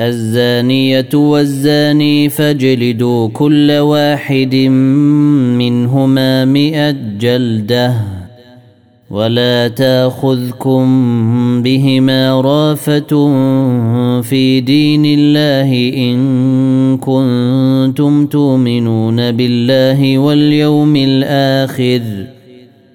الزانية والزاني فاجلدوا كل واحد منهما مئة جلدة ولا تأخذكم بهما رافة في دين الله إن كنتم تؤمنون بالله واليوم الآخر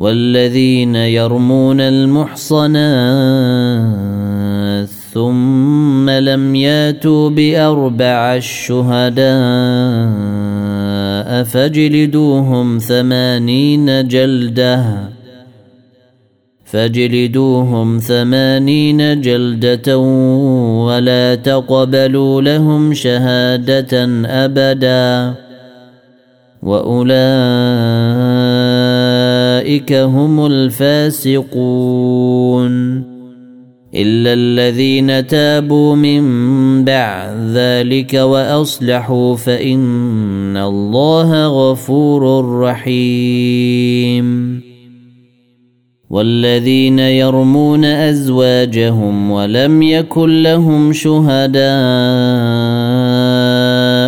والذين يرمون المحصنات ثم لم ياتوا بأربع الشهداء فاجلدوهم ثمانين جلدة فاجلدوهم ثمانين جلدة ولا تقبلوا لهم شهادة أبدا وأولئك هم الفاسقون إلا الذين تابوا من بعد ذلك وأصلحوا فإن الله غفور رحيم والذين يرمون أزواجهم ولم يكن لهم شهداء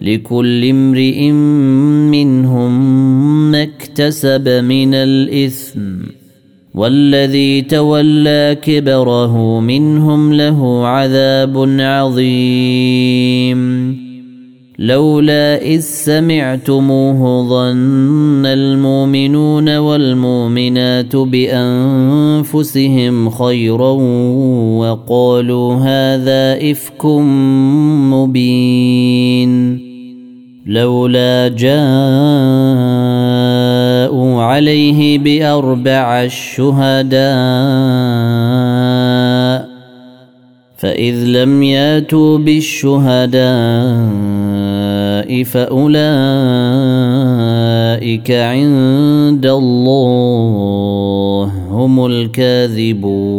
لكل امرئ منهم ما اكتسب من الإثم والذي تولى كبره منهم له عذاب عظيم. لولا إذ سمعتموه ظن المؤمنون والمؤمنات بأنفسهم خيرا وقالوا هذا إفك مبين. لولا جاءوا عليه بأربع الشهداء فإذ لم ياتوا بالشهداء فأولئك عند الله هم الكاذبون.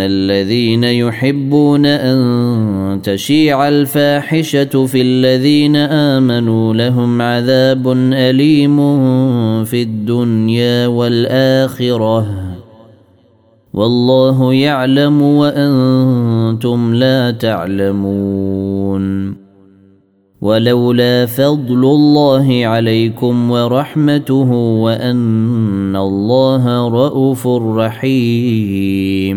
الذين يحبون أن تشيع الفاحشة في الذين آمنوا لهم عذاب أليم في الدنيا والآخرة. والله يعلم وأنتم لا تعلمون. ولولا فضل الله عليكم ورحمته وأن الله رءوف رحيم.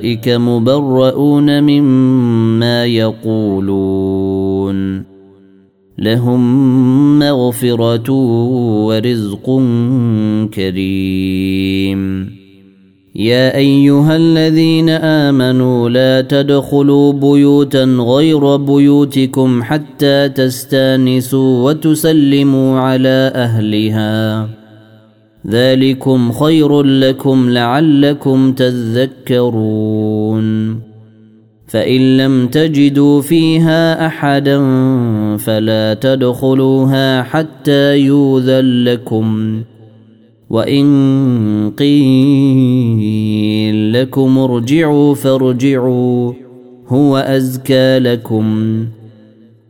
اولئك مبرؤون مما يقولون لهم مغفره ورزق كريم يا ايها الذين امنوا لا تدخلوا بيوتا غير بيوتكم حتى تستانسوا وتسلموا على اهلها ذلكم خير لكم لعلكم تذكرون. فإن لم تجدوا فيها أحدا فلا تدخلوها حتى يوذن لكم. وإن قيل لكم ارجعوا فارجعوا هو أزكى لكم.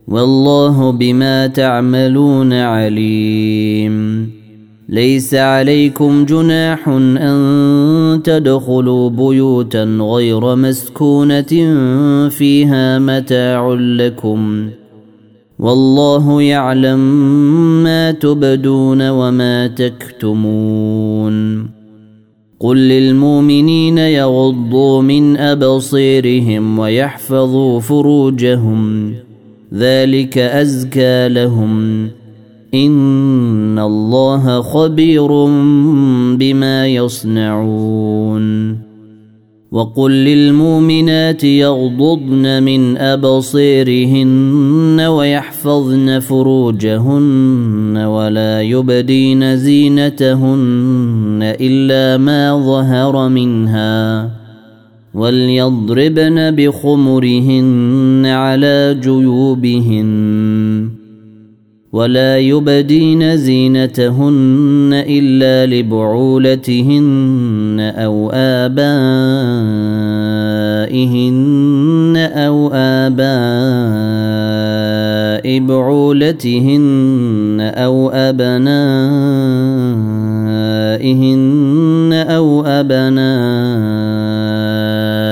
والله بما تعملون عليم. ليس عليكم جناح أن تدخلوا بيوتا غير مسكونة فيها متاع لكم والله يعلم ما تبدون وما تكتمون قل للمؤمنين يغضوا من أبصيرهم ويحفظوا فروجهم ذلك أزكى لهم ان الله خبير بما يصنعون وقل للمؤمنات يغضضن من ابصيرهن ويحفظن فروجهن ولا يبدين زينتهن الا ما ظهر منها وليضربن بخمرهن على جيوبهن ولا يبدين زينتهن إلا لبعولتهن أو آبائهن أو آباء بعولتهن أو أبنائهن أو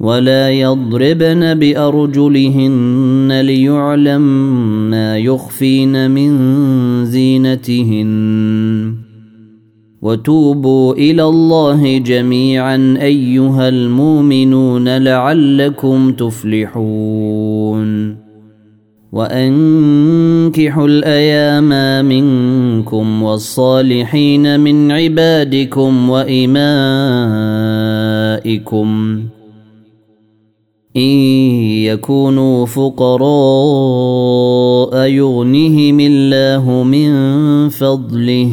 ولا يضربن بأرجلهن ليعلم ما يخفين من زينتهن. وتوبوا إلى الله جميعا أيها المؤمنون لعلكم تفلحون. وأنكحوا الأيام منكم والصالحين من عبادكم وإمائكم إن يكونوا فقراء يغنهم الله من فضله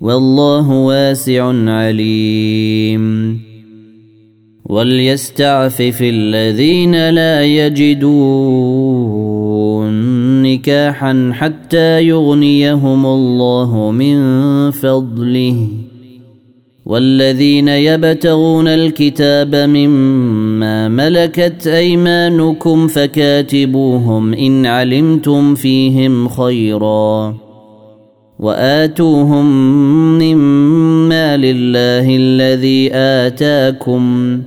والله واسع عليم وليستعفف الذين لا يجدون نكاحا حتى يغنيهم الله من فضله والذين يبتغون الكتاب مما ملكت ايمانكم فكاتبوهم ان علمتم فيهم خيرا واتوهم مما لله الذي اتاكم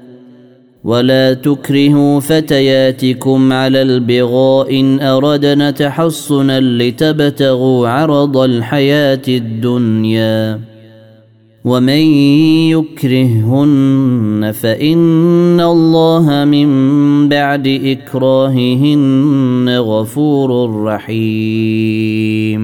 ولا تكرهوا فتياتكم على البغاء ان اردنا تحصنا لتبتغوا عرض الحياة الدنيا ومن يكرههن فان الله من بعد اكراههن غفور رحيم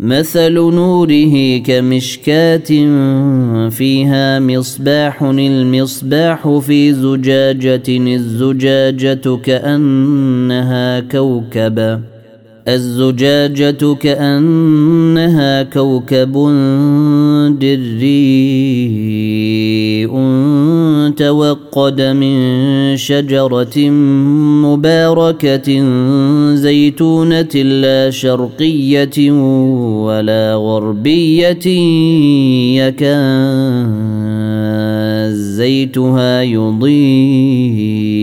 مثل نوره كمشكاة فيها مصباح المصباح في زجاجة الزجاجة كأنها كوكب. الزجاجة كأنها كوكب دري توقد من شجرة مباركة زيتونة لا شرقية ولا غربية يكاد زيتها يضيء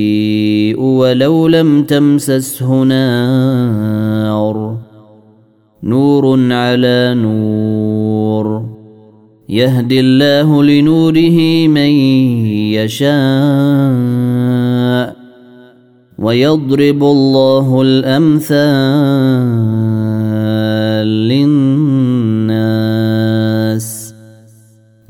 ولو لم تمسسه نار. نور على نور. يهدي الله لنوره من يشاء. ويضرب الله الأمثال.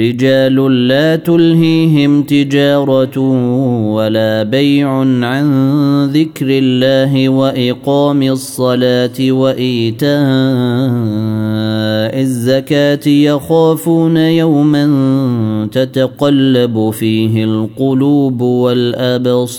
رجال لا تلهيهم تجارة ولا بيع عن ذكر الله وإقام الصلاة وإيتاء الزكاة يخافون يوما تتقلب فيه القلوب والأبصار.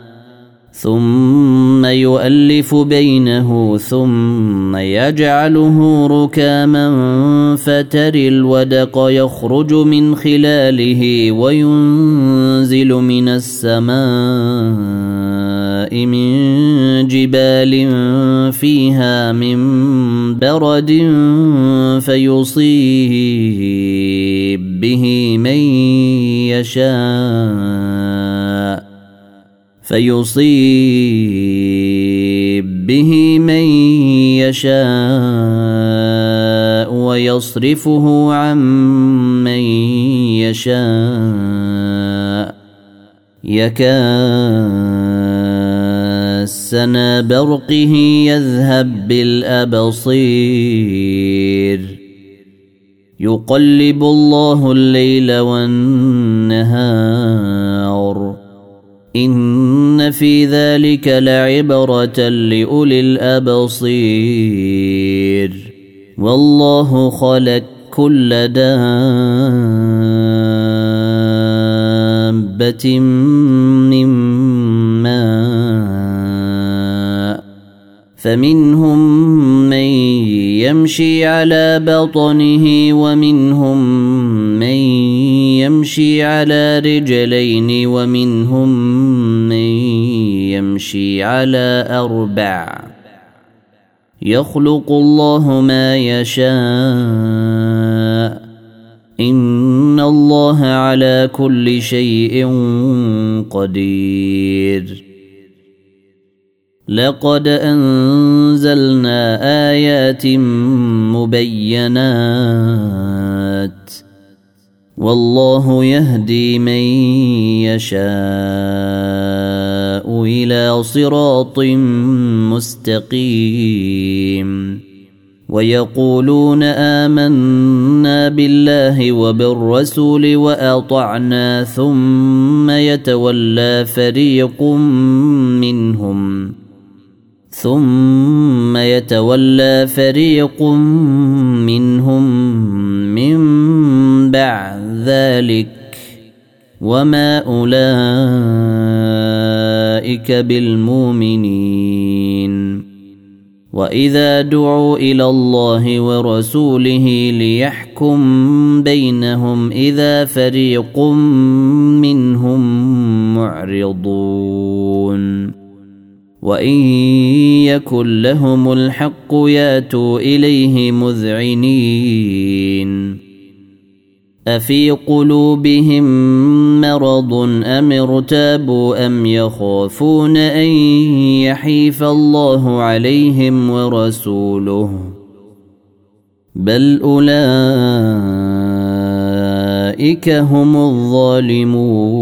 ثم يؤلف بينه ثم يجعله ركاما فتري الودق يخرج من خلاله وينزل من السماء من جبال فيها من برد فيصيب به من يشاء. فيصيب به من يشاء ويصرفه عن من يشاء. يكاد سنا برقه يذهب بالأبصير. يقلب الله الليل والنهار. إن في ذلك لعبرة لأولي الأبصير. والله خلق كل دابة من ماء فمنهم من يمشي على بطنه ومنهم من يمشي على رجلين ومنهم من يمشي على أربع. يخلق الله ما يشاء. إن الله على كل شيء قدير. لقد أنزلنا آيات مبينات والله يهدي من يشاء إلى صراط مستقيم ويقولون آمنا بالله وبالرسول وأطعنا ثم يتولى فريق منهم ثم يتولى فريق منهم من بعد ذلك وما أولئك بالمؤمنين. وإذا دعوا إلى الله ورسوله ليحكم بينهم إذا فريق منهم معرضون. وان يكن لهم الحق ياتوا اليه مذعنين افي قلوبهم مرض ام ارتابوا ام يخافون ان يحيف الله عليهم ورسوله بل اولئك هم الظالمون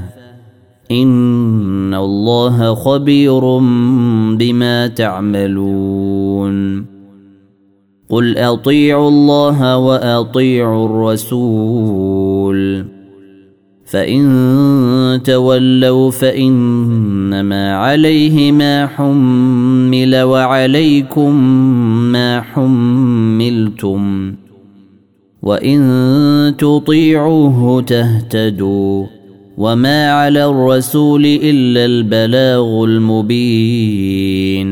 ان الله خبير بما تعملون قل اطيعوا الله واطيعوا الرسول فان تولوا فانما عليه ما حمل وعليكم ما حملتم وان تطيعوه تهتدوا وما على الرسول الا البلاغ المبين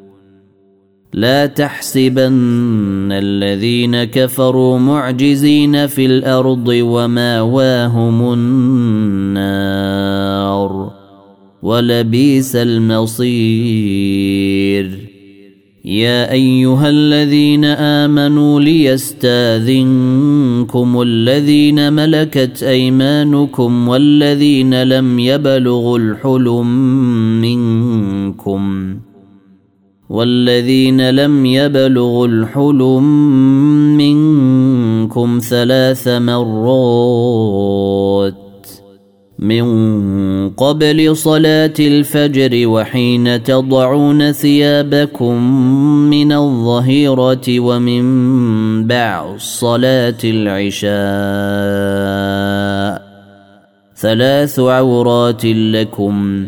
لا تحسبن الذين كفروا معجزين في الأرض وماواهم النار ولبيس المصير. يا أيها الذين آمنوا ليستاذنكم الذين ملكت أيمانكم والذين لم يبلغوا الحلم منكم. والذين لم يبلغوا الحلم منكم ثلاث مرات من قبل صلاة الفجر وحين تضعون ثيابكم من الظهيرة ومن بعد صلاة العشاء ثلاث عورات لكم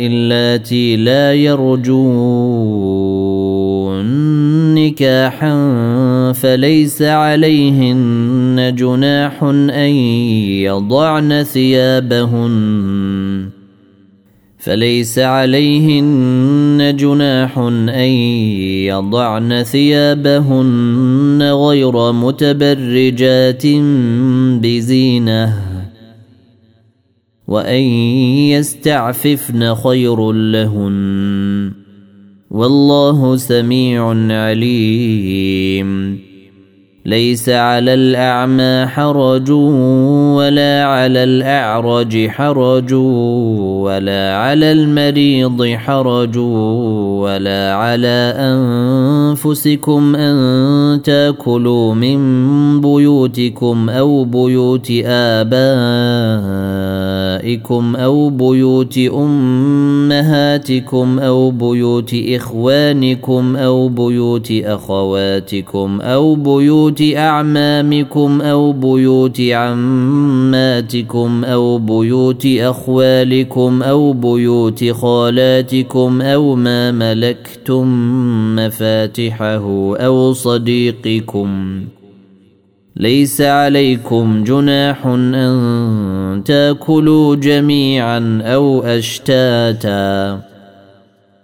اللاتي لا يرجون نكاحا فليس عليهن جناح أن يضعن ثيابهن. فليس عليهن جناح أن يضعن ثيابهن غير متبرجات بزينة. وان يستعففن خير لهن والله سميع عليم ليس على الأعمى حرج ولا على الأعرج حرج ولا على المريض حرج ولا على أنفسكم أن تأكلوا من بيوتكم أو بيوت آبائكم أو بيوت أمهاتكم أو بيوت إخوانكم أو بيوت أخواتكم أو بيوت بيوت أعمامكم أو بيوت عماتكم أو بيوت أخوالكم أو بيوت خالاتكم أو ما ملكتم مفاتحه أو صديقكم. ليس عليكم جناح أن تأكلوا جميعا أو أشتاتا.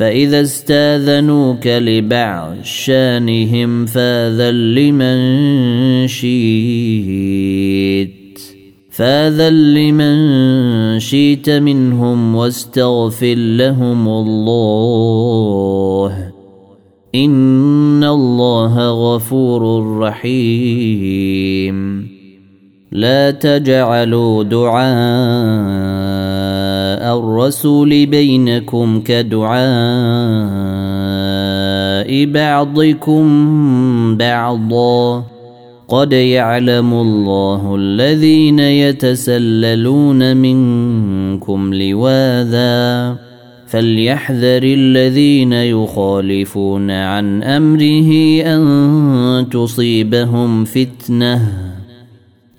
فإذا استاذنوك لبعض شانهم فاذن لمن شئت. فاذن لمن شئت منهم واستغفر لهم الله. إن الله غفور رحيم. لا تجعلوا دعاء الرسول بينكم كدعاء بعضكم بعضا. قد يعلم الله الذين يتسللون منكم لواذا. فليحذر الذين يخالفون عن أمره أن تصيبهم فتنة.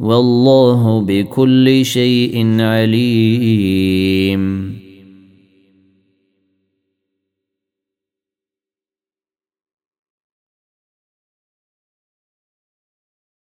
والله بكل شيء عليم.